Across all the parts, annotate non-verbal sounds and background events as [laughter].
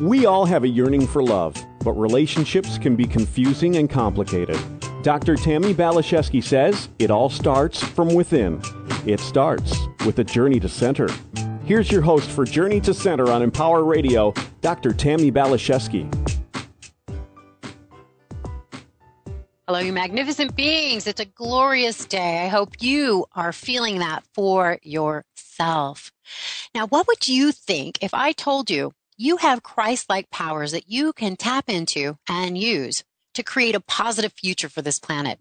We all have a yearning for love, but relationships can be confusing and complicated. Dr. Tammi Baliszewski says it all starts from within. It starts with a journey to center. Here's your host for Journey to Center on Empower Radio, Dr. Tammi Baliszewski. Hello, you magnificent beings. It's a glorious day. I hope you are feeling that for yourself. Now, what would you think if I told you you have Christ like powers that you can tap into and use to create a positive future for this planet?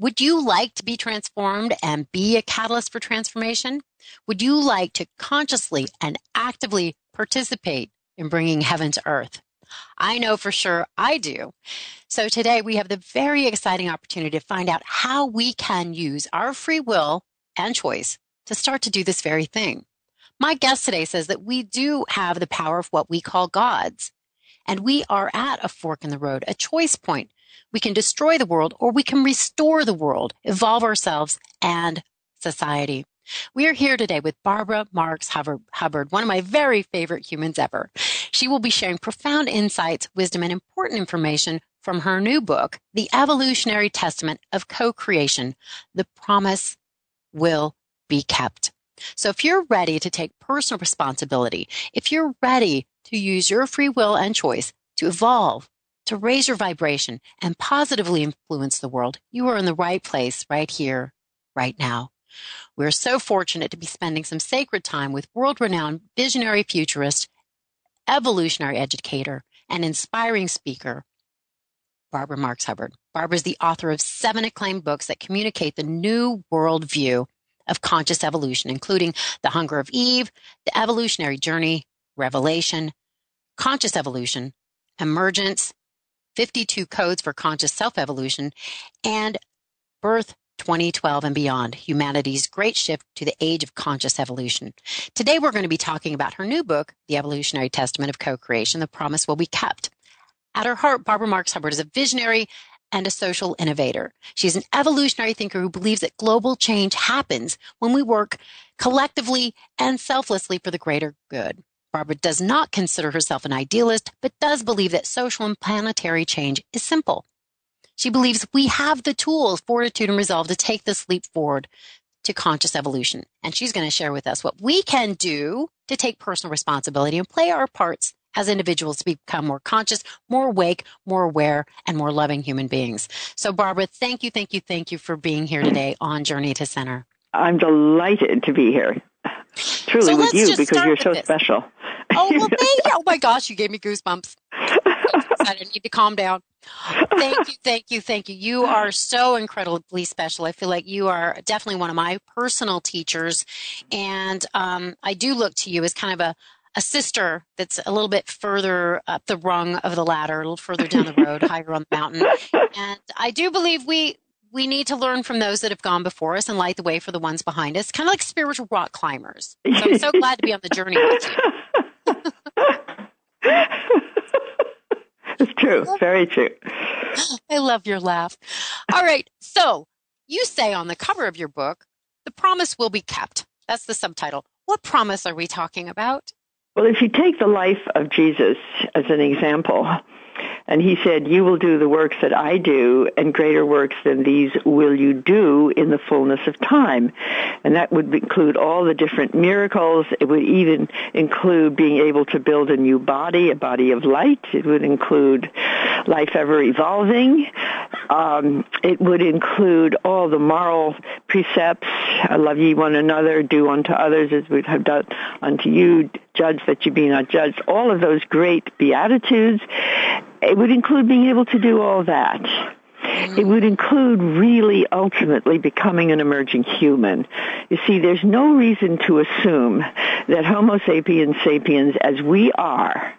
Would you like to be transformed and be a catalyst for transformation? Would you like to consciously and actively participate in bringing heaven to earth? I know for sure I do. So today we have the very exciting opportunity to find out how we can use our free will and choice to start to do this very thing. My guest today says that we do have the power of what we call gods. And we are at a fork in the road, a choice point. We can destroy the world or we can restore the world, evolve ourselves and society. We are here today with Barbara Marx Hubbard, one of my very favorite humans ever. She will be sharing profound insights, wisdom, and important information from her new book, The Evolutionary Testament of Co-Creation. The promise will be kept. So if you're ready to take personal responsibility, if you're ready to use your free will and choice to evolve, to raise your vibration and positively influence the world, you are in the right place right here, right now. We're so fortunate to be spending some sacred time with world renowned visionary futurist, evolutionary educator, and inspiring speaker, Barbara Marx Hubbard. Barbara is the author of seven acclaimed books that communicate the new world view of conscious evolution, including The Hunger of Eve, The Evolutionary Journey, Revelation, Conscious Evolution, Emergence, 52 Codes for Conscious Self Evolution, and Birth 2012 and beyond, humanity's great shift to the age of conscious evolution. Today we're going to be talking about her new book, The Evolutionary Testament of Co-Creation, The Promise Will Be Kept. At her heart, Barbara Marx Hubbard is a visionary and a social innovator. She's an evolutionary thinker who believes that global change happens when we work collectively and selflessly for the greater good. Barbara does not consider herself an idealist, but does believe that social and planetary change is simple. She believes we have the tools, fortitude, and resolve to take this leap forward to conscious evolution. And she's going to share with us what we can do to take personal responsibility and play our parts as individuals to become more conscious, more awake, more aware, and more loving human beings. So, Barbara, thank you, thank you, thank you for being here today on Journey to Center. I'm delighted to be here. Truly so with you because you're so this. special. Oh, well, [laughs] thank you. Oh, my gosh, you gave me goosebumps. I need to calm down. Thank you, thank you, thank you. You are so incredibly special. I feel like you are definitely one of my personal teachers, and um, I do look to you as kind of a a sister that's a little bit further up the rung of the ladder, a little further down the road, [laughs] higher on the mountain. And I do believe we we need to learn from those that have gone before us and light the way for the ones behind us, kind of like spiritual rock climbers. So I'm so glad to be on the journey with you. it's true. Very true. I love your laugh. All right. So you say on the cover of your book, the promise will be kept. That's the subtitle. What promise are we talking about? Well, if you take the life of Jesus as an example, and he said, You will do the works that I do, and greater works than these will you do in the fullness of time. And that would include all the different miracles. It would even include being able to build a new body, a body of light. It would include life ever evolving. Um, it would include all the moral precepts. Love ye one another, do unto others as we have done unto you, judge that you be not judged. All of those great beatitudes it would include being able to do all that. Mm-hmm. It would include really ultimately becoming an emerging human. You see, there's no reason to assume that Homo sapiens sapiens, as we are,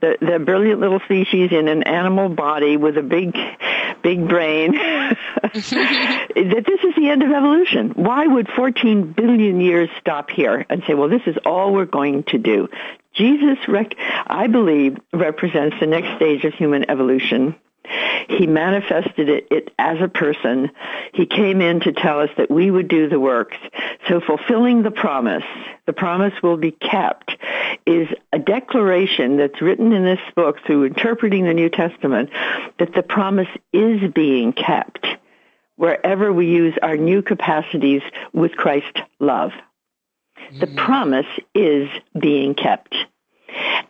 the, the brilliant little species in an animal body with a big, big brain, [laughs] that this is the end of evolution. Why would 14 billion years stop here and say, well, this is all we're going to do? Jesus, rec- I believe, represents the next stage of human evolution. He manifested it, it, as a person. He came in to tell us that we would do the works. So fulfilling the promise, the promise will be kept, is a declaration that's written in this book through interpreting the New Testament that the promise is being kept wherever we use our new capacities with Christ's love. The mm. promise is being kept.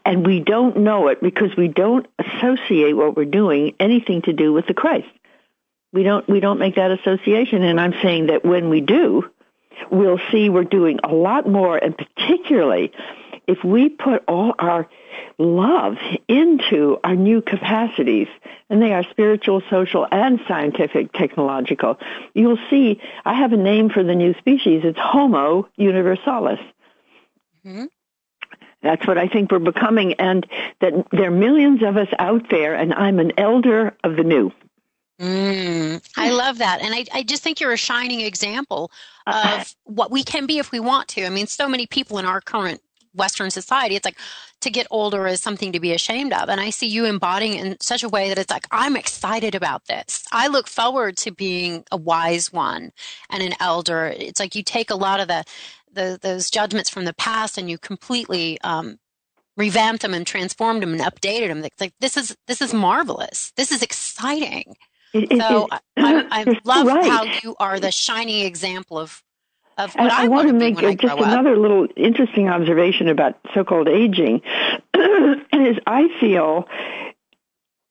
And we don't know it because we don't associate what we're doing anything to do with the Christ. We don't we don't make that association and I'm saying that when we do, we'll see we're doing a lot more and particularly if we put all our love into our new capacities, and they are spiritual, social, and scientific, technological, you'll see I have a name for the new species. It's Homo universalis. Mm-hmm. That's what I think we're becoming, and that there are millions of us out there, and I'm an elder of the new. Mm, I love that. And I, I just think you're a shining example of what we can be if we want to. I mean, so many people in our current Western society, it's like to get older is something to be ashamed of. And I see you embodying in such a way that it's like, I'm excited about this. I look forward to being a wise one and an elder. It's like you take a lot of the, the those judgments from the past and you completely um, revamped them and transformed them and updated them. It's like this is this is marvelous. This is exciting. It, it, so it, I, I [laughs] love right. how you are the shining example of of what I, I want to make just another up. little interesting observation about so-called aging [clears throat] is I feel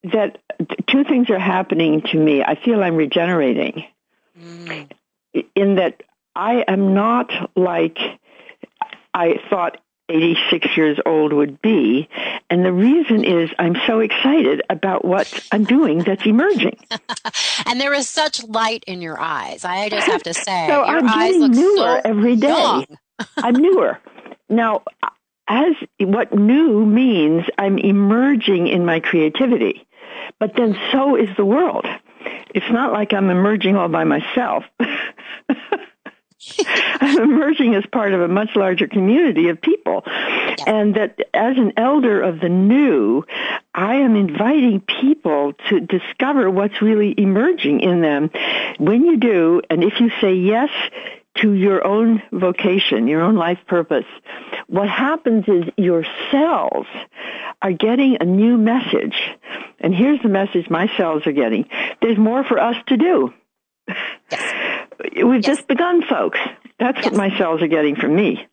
that two things are happening to me. I feel I'm regenerating mm. in that I am not like I thought 86 years old would be. And the reason is I'm so excited about what I'm doing that's emerging. [laughs] and there is such light in your eyes. I just have to [laughs] say, so your I'm eyes look newer so every day. [laughs] I'm newer. Now, as what new means, I'm emerging in my creativity. But then so is the world. It's not like I'm emerging all by myself. I'm [laughs] emerging as part of a much larger community of people. And that as an elder of the new, I am inviting people to discover what's really emerging in them. When you do, and if you say yes to your own vocation, your own life purpose, what happens is your cells are getting a new message. And here's the message my cells are getting. There's more for us to do. Yes. We've yes. just begun, folks. That's yes. what my cells are getting from me.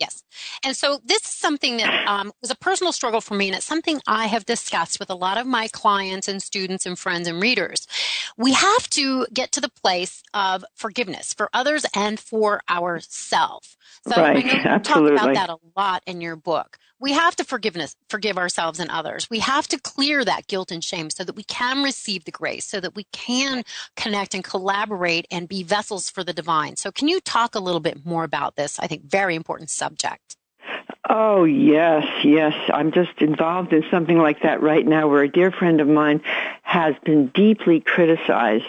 Yes. And so this is something that um, was a personal struggle for me, and it's something I have discussed with a lot of my clients and students and friends and readers. We have to get to the place of forgiveness for others and for ourselves. So right. I know you [laughs] Absolutely. talk about that a lot in your book we have to forgiveness, forgive ourselves and others. We have to clear that guilt and shame so that we can receive the grace, so that we can connect and collaborate and be vessels for the divine. So, can you talk a little bit more about this? I think very important subject. Oh, yes, yes. I'm just involved in something like that right now where a dear friend of mine has been deeply criticized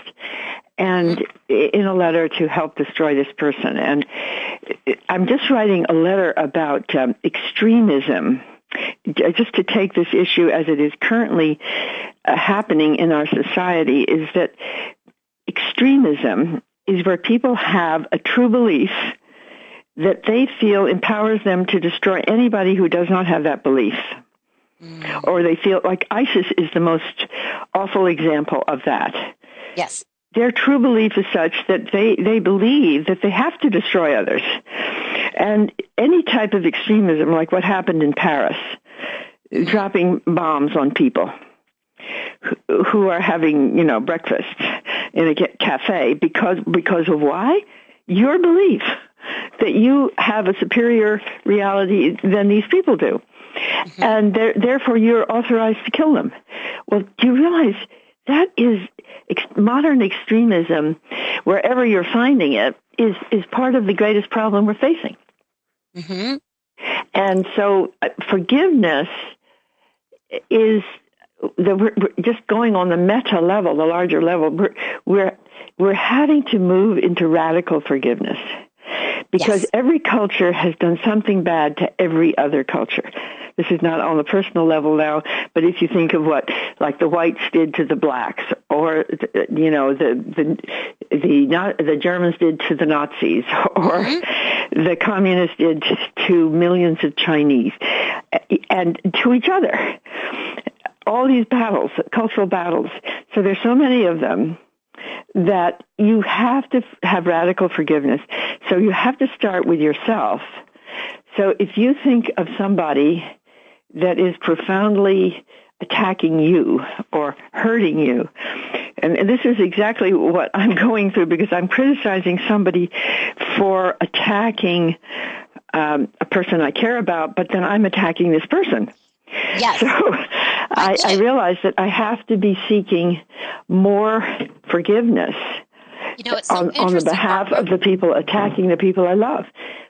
and in a letter to help destroy this person. And I'm just writing a letter about um, extremism, just to take this issue as it is currently uh, happening in our society, is that extremism is where people have a true belief that they feel empowers them to destroy anybody who does not have that belief. Mm. Or they feel like ISIS is the most awful example of that. Yes their true belief is such that they, they believe that they have to destroy others. And any type of extremism, like what happened in Paris, dropping bombs on people who are having, you know, breakfast in a cafe because, because of why? Your belief that you have a superior reality than these people do. Mm-hmm. And therefore you're authorized to kill them. Well, do you realize that is ex- modern extremism, wherever you're finding it, is is part of the greatest problem we're facing. Mm-hmm. And so, uh, forgiveness is the, we're, we're just going on the meta level, the larger level. We're we're we're having to move into radical forgiveness because yes. every culture has done something bad to every other culture. This is not on the personal level now, but if you think of what like the whites did to the blacks, or you know the the the not, the Germans did to the Nazis, [laughs] or mm-hmm. the communists did to millions of Chinese, and to each other. All these battles, cultural battles. So there's so many of them that you have to have radical forgiveness. So you have to start with yourself. So if you think of somebody that is profoundly attacking you or hurting you, and this is exactly what I'm [laughs] going through because I'm criticizing somebody for attacking um, a person I care about, but then I'm attacking this person. Yes. So I, I realize that I have to be seeking more forgiveness you know, so on, on the behalf of the people attacking the people I love.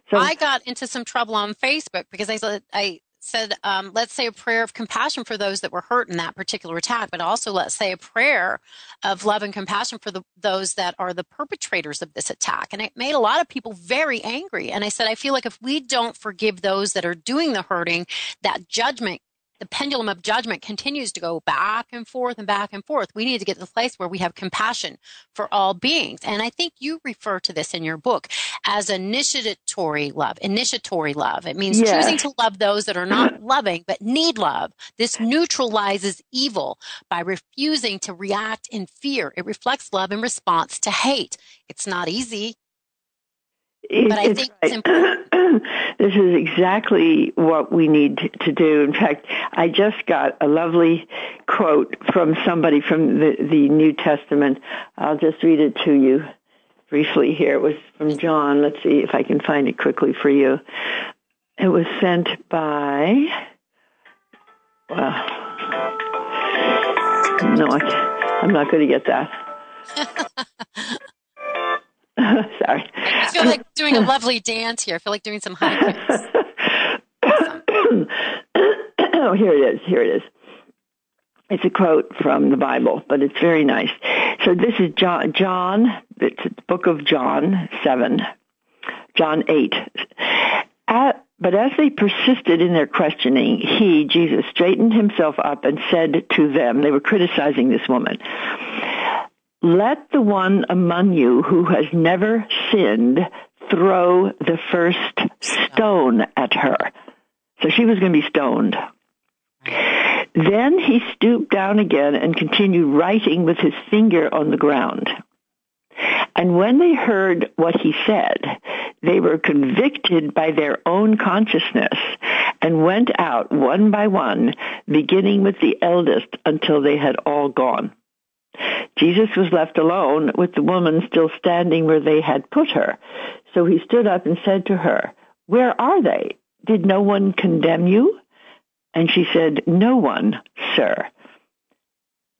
So I got into some trouble on Facebook because I said I said, um, let's say a prayer of compassion for those that were hurt in that particular attack, but also let's say a prayer of love and compassion for the, those that are the perpetrators of this attack. And it made a lot of people very angry. And I said, I feel like if we don't forgive those that are doing the hurting, that judgment the pendulum of judgment continues to go back and forth and back and forth. We need to get to the place where we have compassion for all beings. And I think you refer to this in your book as initiatory love, initiatory love. It means yes. choosing to love those that are not [clears throat] loving but need love. This neutralizes evil by refusing to react in fear. It reflects love in response to hate. It's not easy, but I think it's [clears throat] this is exactly what we need to do. In fact, I just got a lovely quote from somebody from the, the New Testament. I'll just read it to you briefly here. It was from John. Let's see if I can find it quickly for you. It was sent by, well, no, I'm not going to get that. [laughs] [laughs] Sorry. I feel like doing a lovely dance here. I feel like doing some high [laughs] kicks. oh, here it is. Here it is. It's a quote from the Bible, but it's very nice. So this is John, John it's the book of John 7, John 8. At, but as they persisted in their questioning, he, Jesus, straightened himself up and said to them, they were criticizing this woman, let the one among you who has never sinned throw the first stone at her. So she was going to be stoned. Then he stooped down again and continued writing with his finger on the ground. And when they heard what he said, they were convicted by their own consciousness and went out one by one, beginning with the eldest until they had all gone. Jesus was left alone with the woman still standing where they had put her. So he stood up and said to her, Where are they? Did no one condemn you? And she said, No one, sir.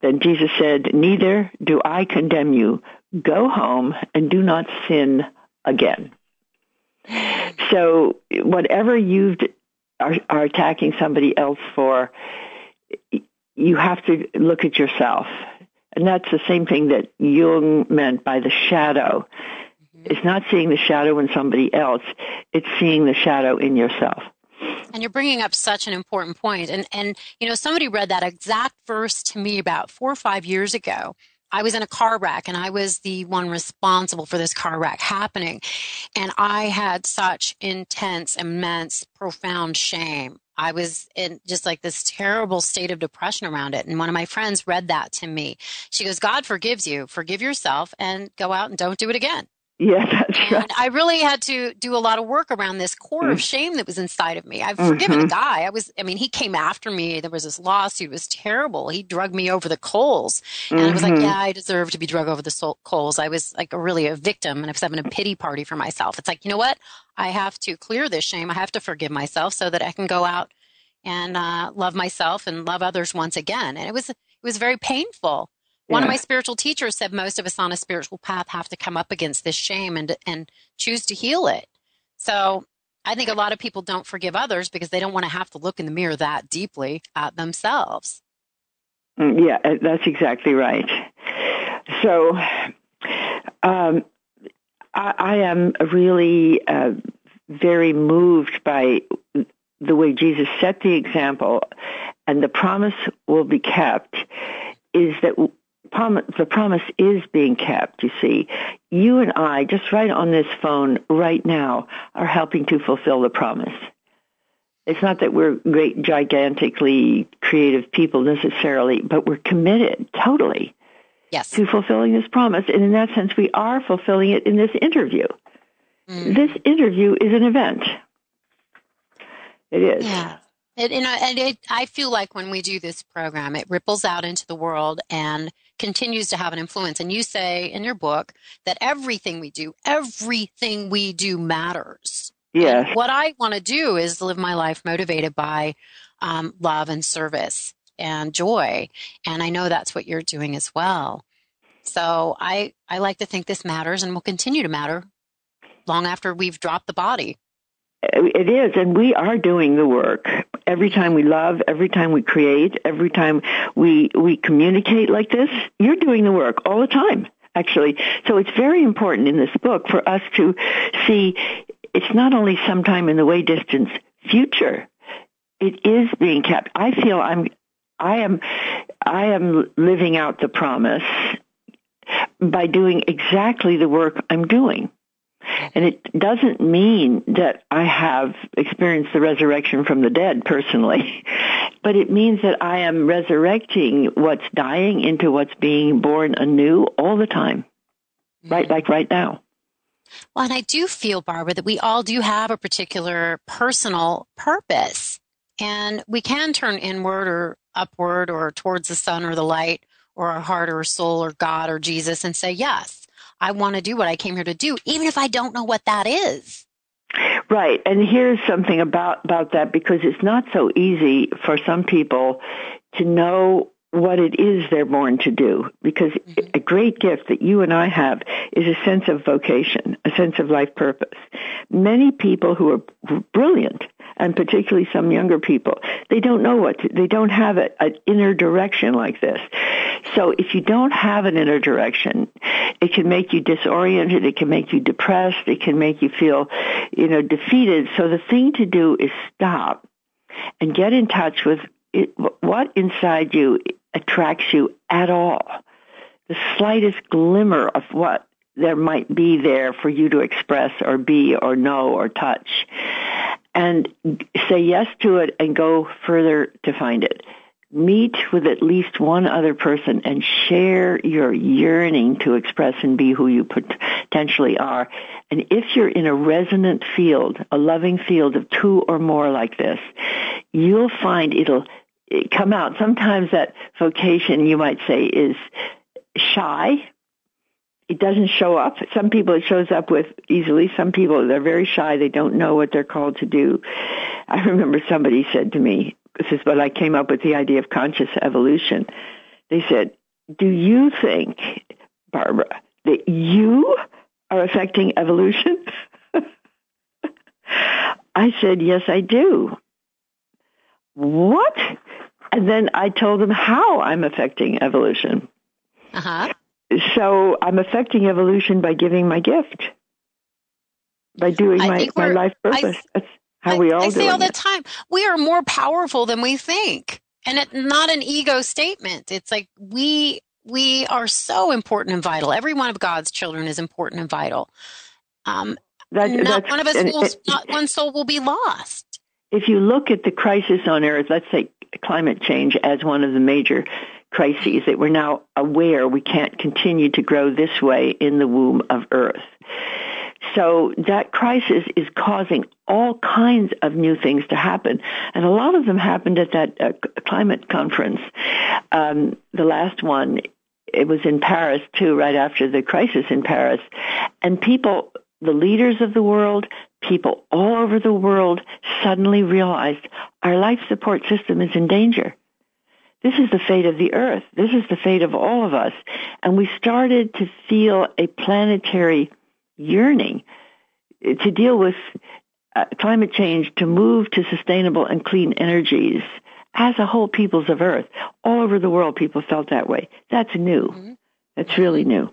Then Jesus said, Neither do I condemn you. Go home and do not sin again. So whatever you are, are attacking somebody else for, you have to look at yourself and that's the same thing that Jung meant by the shadow. Mm-hmm. It's not seeing the shadow in somebody else, it's seeing the shadow in yourself. And you're bringing up such an important point. And, and, you know, somebody read that exact verse to me about four or five years ago. I was in a car wreck and I was the one responsible for this car wreck happening. And I had such intense, immense, profound shame I was in just like this terrible state of depression around it. And one of my friends read that to me. She goes, God forgives you. Forgive yourself and go out and don't do it again. Yeah, [laughs] that's and right. I really had to do a lot of work around this core mm. of shame that was inside of me. I've mm-hmm. forgiven a guy. I was, I mean, he came after me. There was this lawsuit. It was terrible. He drug me over the coals. And mm-hmm. I was like, mm-hmm. yeah, I deserve to be drug over the coals. I was like a, really a victim and I was having a pity party for myself. It's like, you know what? I have to clear this shame. I have to forgive myself so that I can go out and uh, love myself and love others once again. And it was it was very painful. Yeah. One of my spiritual teachers said most of us on a spiritual path have to come up against this shame and and choose to heal it. So I think a lot of people don't forgive others because they don't want to have to look in the mirror that deeply at themselves. Mm, yeah, uh, that's exactly right. So um, I, I, am really uh, very moved by the way Jesus set the example and the promise will be kept is that the promise is being kept, you see. You and I, just right on this phone right now, are helping to fulfill the promise. It's not that we're great, gigantically creative people necessarily, but we're committed totally yes. to fulfilling this promise. And in that sense, we are fulfilling it in this interview. Mm. This interview is an event. It is. Yeah. It, and I, and it, I feel like when we do this program, it ripples out into the world and continues to have an influence. And you say in your book that everything we do, everything we do matters. Yes. And what I want to do is live my life motivated by um, love and service and joy. And I know that's what you're doing as well. So I, I like to think this matters and will continue to matter long after we've dropped the body. It is, and we are doing the work. Every time we love, every time we create, every time we we communicate like this, you're doing the work all the time, actually. So it's very important in this book for us to see it's not only sometime in the way distance future, it is being kept. I feel I'm I am I am living out the promise by doing exactly the work I'm doing. And it doesn't mean that I have experienced the resurrection from the dead personally, [laughs] but it means that I am resurrecting what's dying into what's being born anew all the time. Mm-hmm. Right, like right now. Well, and I do feel, Barbara, that we all do have a particular personal purpose. And we can turn inward or upward or towards the sun or the light or our heart or soul or God or Jesus and say, yes, I want to do what I came here to do, even if I don't know what that is. Right. And here's something about, about that because it's not so easy for some people to know what it is they're born to do because mm-hmm. a great gift that you and I have is a sense of vocation, a sense of life purpose. Many people who are brilliant and particularly some younger people, they don't know what to, they don't have an inner direction like this. So if you don't have an inner direction, it can make you disoriented, it can make you depressed, it can make you feel, you know, defeated. So the thing to do is stop and get in touch with it, what inside you attracts you at all. The slightest glimmer of what there might be there for you to express or be or know or touch. And say yes to it and go further to find it meet with at least one other person and share your yearning to express and be who you potentially are. And if you're in a resonant field, a loving field of two or more like this, you'll find it'll come out. Sometimes that vocation, you might say, is shy. It doesn't show up. Some people it shows up with easily. Some people they're very shy. They don't know what they're called to do. I remember somebody said to me, this is what I came up with the idea of conscious evolution. They said, do you think, Barbara, that you are affecting evolution? [laughs] I said, yes, I do. What? And then I told them how I'm affecting evolution. Uh-huh. So I'm affecting evolution by giving my gift, by doing my, my life purpose. I, That's how I, we all I say all the time, we are more powerful than we think. And it's not an ego statement. It's like we we are so important and vital. Every one of God's children is important and vital. Um, that, not one of us will, it, not one soul will be lost. If you look at the crisis on Earth, let's say climate change as one of the major crises that we're now aware we can't continue to grow this way in the womb of Earth. So that crisis is causing all kinds of new things to happen. And a lot of them happened at that uh, climate conference. Um, the last one, it was in Paris too, right after the crisis in Paris. And people, the leaders of the world, people all over the world suddenly realized our life support system is in danger. This is the fate of the earth. This is the fate of all of us. And we started to feel a planetary yearning to deal with uh, climate change, to move to sustainable and clean energies as a whole peoples of Earth. All over the world, people felt that way. That's new. Mm-hmm. That's really new.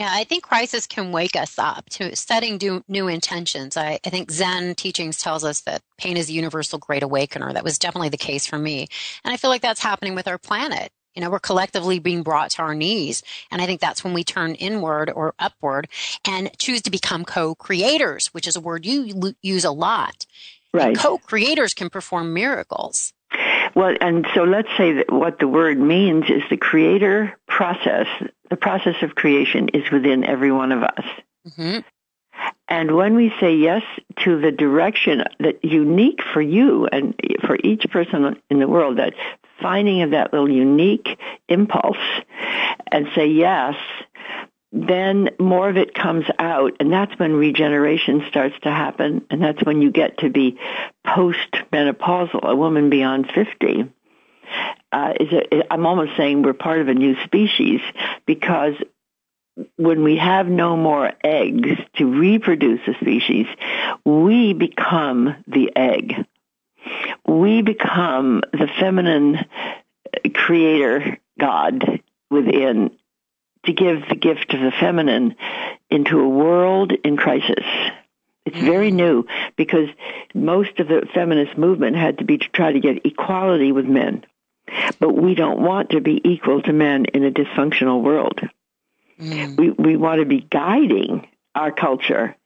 Yeah, I think crisis can wake us up to setting new, new intentions. I, I, think Zen teachings tells us that pain is a universal great awakener. That was definitely the case for me. And I feel like that's happening with our planet. You know, we're collectively being brought to our knees. And I think that's when we turn inward or upward and choose to become co-creators, which is a word you use a lot. Right. Co-creators can perform miracles. Well, and so let's say that what the word means is the creator process, the process of creation is within every one of us. Mm-hmm. And when we say yes to the direction that unique for you and for each person in the world, that finding of that little unique impulse and say yes, then more of it comes out and that's when regeneration starts to happen and that's when you get to be post-menopausal, a woman beyond 50. Uh, is a, I'm almost saying we're part of a new species because when we have no more eggs to reproduce a species, we become the egg. We become the feminine creator God within to give the gift of the feminine into a world in crisis. It's very mm-hmm. new because most of the feminist movement had to be to try to get equality with men. But we don't want to be equal to men in a dysfunctional world. Mm. We, we want to be guiding our culture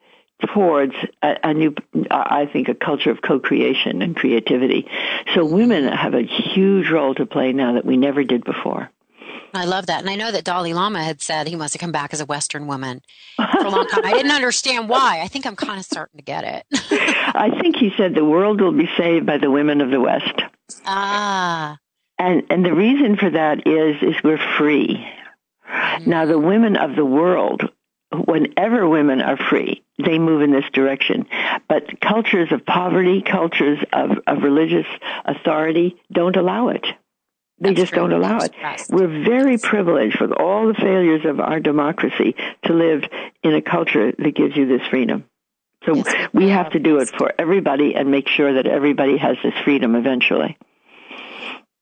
towards a, a, new, I think, a culture of co-creation and creativity. So women have a huge role to play now that we never did before. I love that. And I know that Dalai Lama had said he wants to come back as a Western woman for a long time. I [laughs] didn't understand why. I think I'm kind of starting to get it. [laughs] I think he said the world will be saved by the women of the West. Ah. And and the reason for that is is we're free. Mm-hmm. Now the women of the world whenever women are free, they move in this direction. But cultures of poverty, cultures of, of religious authority don't allow it. They That's just don't allow it. We're very privileged with all the failures of our democracy to live in a culture that gives you this freedom. So yes, we have to do it for everybody and make sure that everybody has this freedom eventually.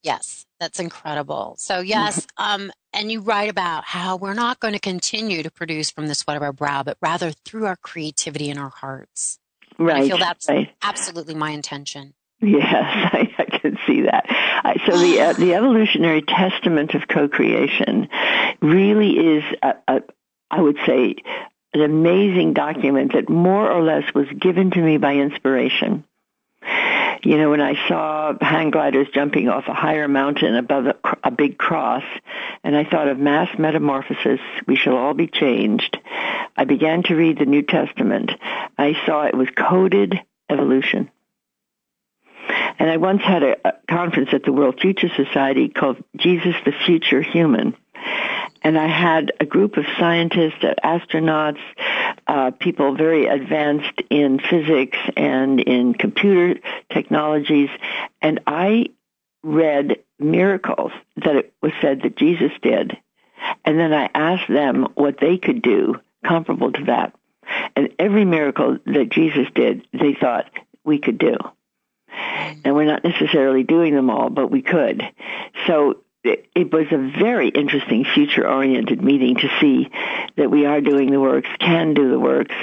Yes, that's incredible. So yes, um, and you write about how we're not going to continue to produce from the sweat of our brow, but rather through our creativity in our hearts. Right. I feel that's right. absolutely my intention. Yes, [laughs] I, I can see that. [laughs] So the uh, the evolutionary testament of co-creation really is, a, a, I would say, an amazing document that more or less was given to me by inspiration. You know, when I saw hang gliders jumping off a higher mountain above a, a big cross, and I thought of mass metamorphosis, we shall all be changed. I began to read the New Testament. I saw it was coded evolution. And I once had a, a conference at the World Future Society called Jesus the Future Human. And I had a group of scientists, astronauts, uh, people very advanced in physics and in computer technologies. And I read miracles that it was said that Jesus did. And then I asked them what they could do comparable to that. And every miracle that Jesus did, they thought we could do. And we're not necessarily doing them all, but we could. So it, it was a very interesting future oriented meeting to see that we are doing the works, can do the works,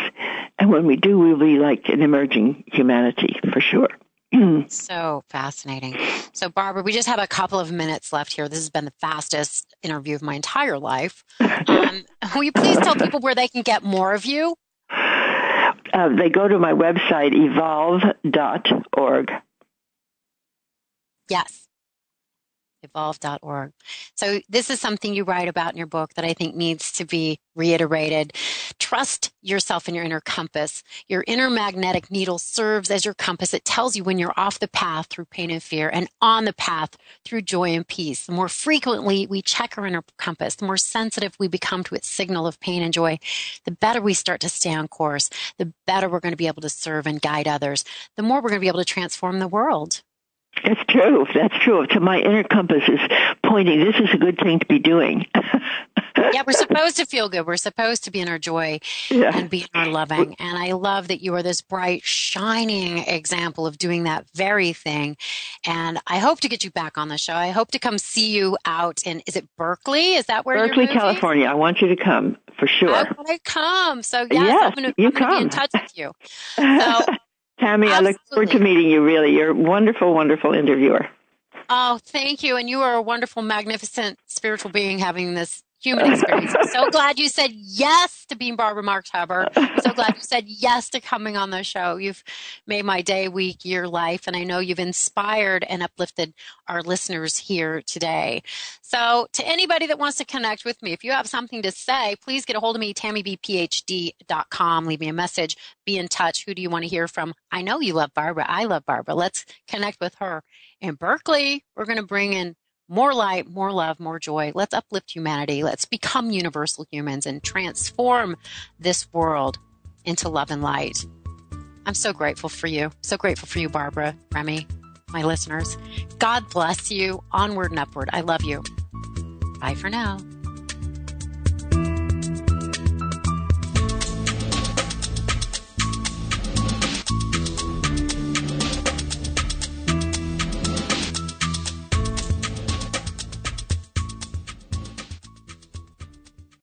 and when we do, we'll be like an emerging humanity for sure. [clears throat] so fascinating. So, Barbara, we just have a couple of minutes left here. This has been the fastest interview of my entire life. [laughs] Um, will you please tell people where they can get more of you? Uh, they go to my website, evolve.org. Yes evolve.org. So this is something you write about in your book that I think needs to be reiterated. Trust yourself and your inner compass. Your inner magnetic needle serves as your compass. It tells you when you're off the path through pain and fear and on the path through joy and peace. The more frequently we check our inner compass, the more sensitive we become to its signal of pain and joy, the better we start to stay on course, the better we're going to be able to serve and guide others, the more we're going to be able to transform the world. That's true. That's true. So my inner compass is pointing. This is a good thing to be doing. [laughs] yeah, we're supposed to feel good. We're supposed to be in our joy yeah. and be in our loving. And I love that you are this bright, shining example of doing that very thing. And I hope to get you back on the show. I hope to come see you out in. Is it Berkeley? Is that where Berkeley, California? I want you to come for sure. I come. So yes, yes I'm going to be in touch with you. [laughs] So. Tammi, Absolutely. I look forward to meeting you, really. You're a wonderful, wonderful interviewer. Oh, thank you. And you are a wonderful, magnificent spiritual being having this human experience. I'm so glad you said yes to being Barbara Marx Hubbard. I'm so glad you said yes to coming on the show. You've made my day, week, year, life, and I know you've inspired and uplifted our listeners here today. So, to anybody that wants to connect with me, if you have something to say, please get a hold of me, tammybphd.com. Leave me a message. Be in touch. Who do you want to hear from? I know you love Barbara. I love Barbara. Let's connect with her. In Berkeley, we're going to bring in more light, more love, more joy. Let's uplift humanity. Let's become universal humans and transform this world into love and light. I'm so grateful for you. So grateful for you, Barbara, Remy, my listeners. God bless you. Onward and upward. I love you. Bye for now.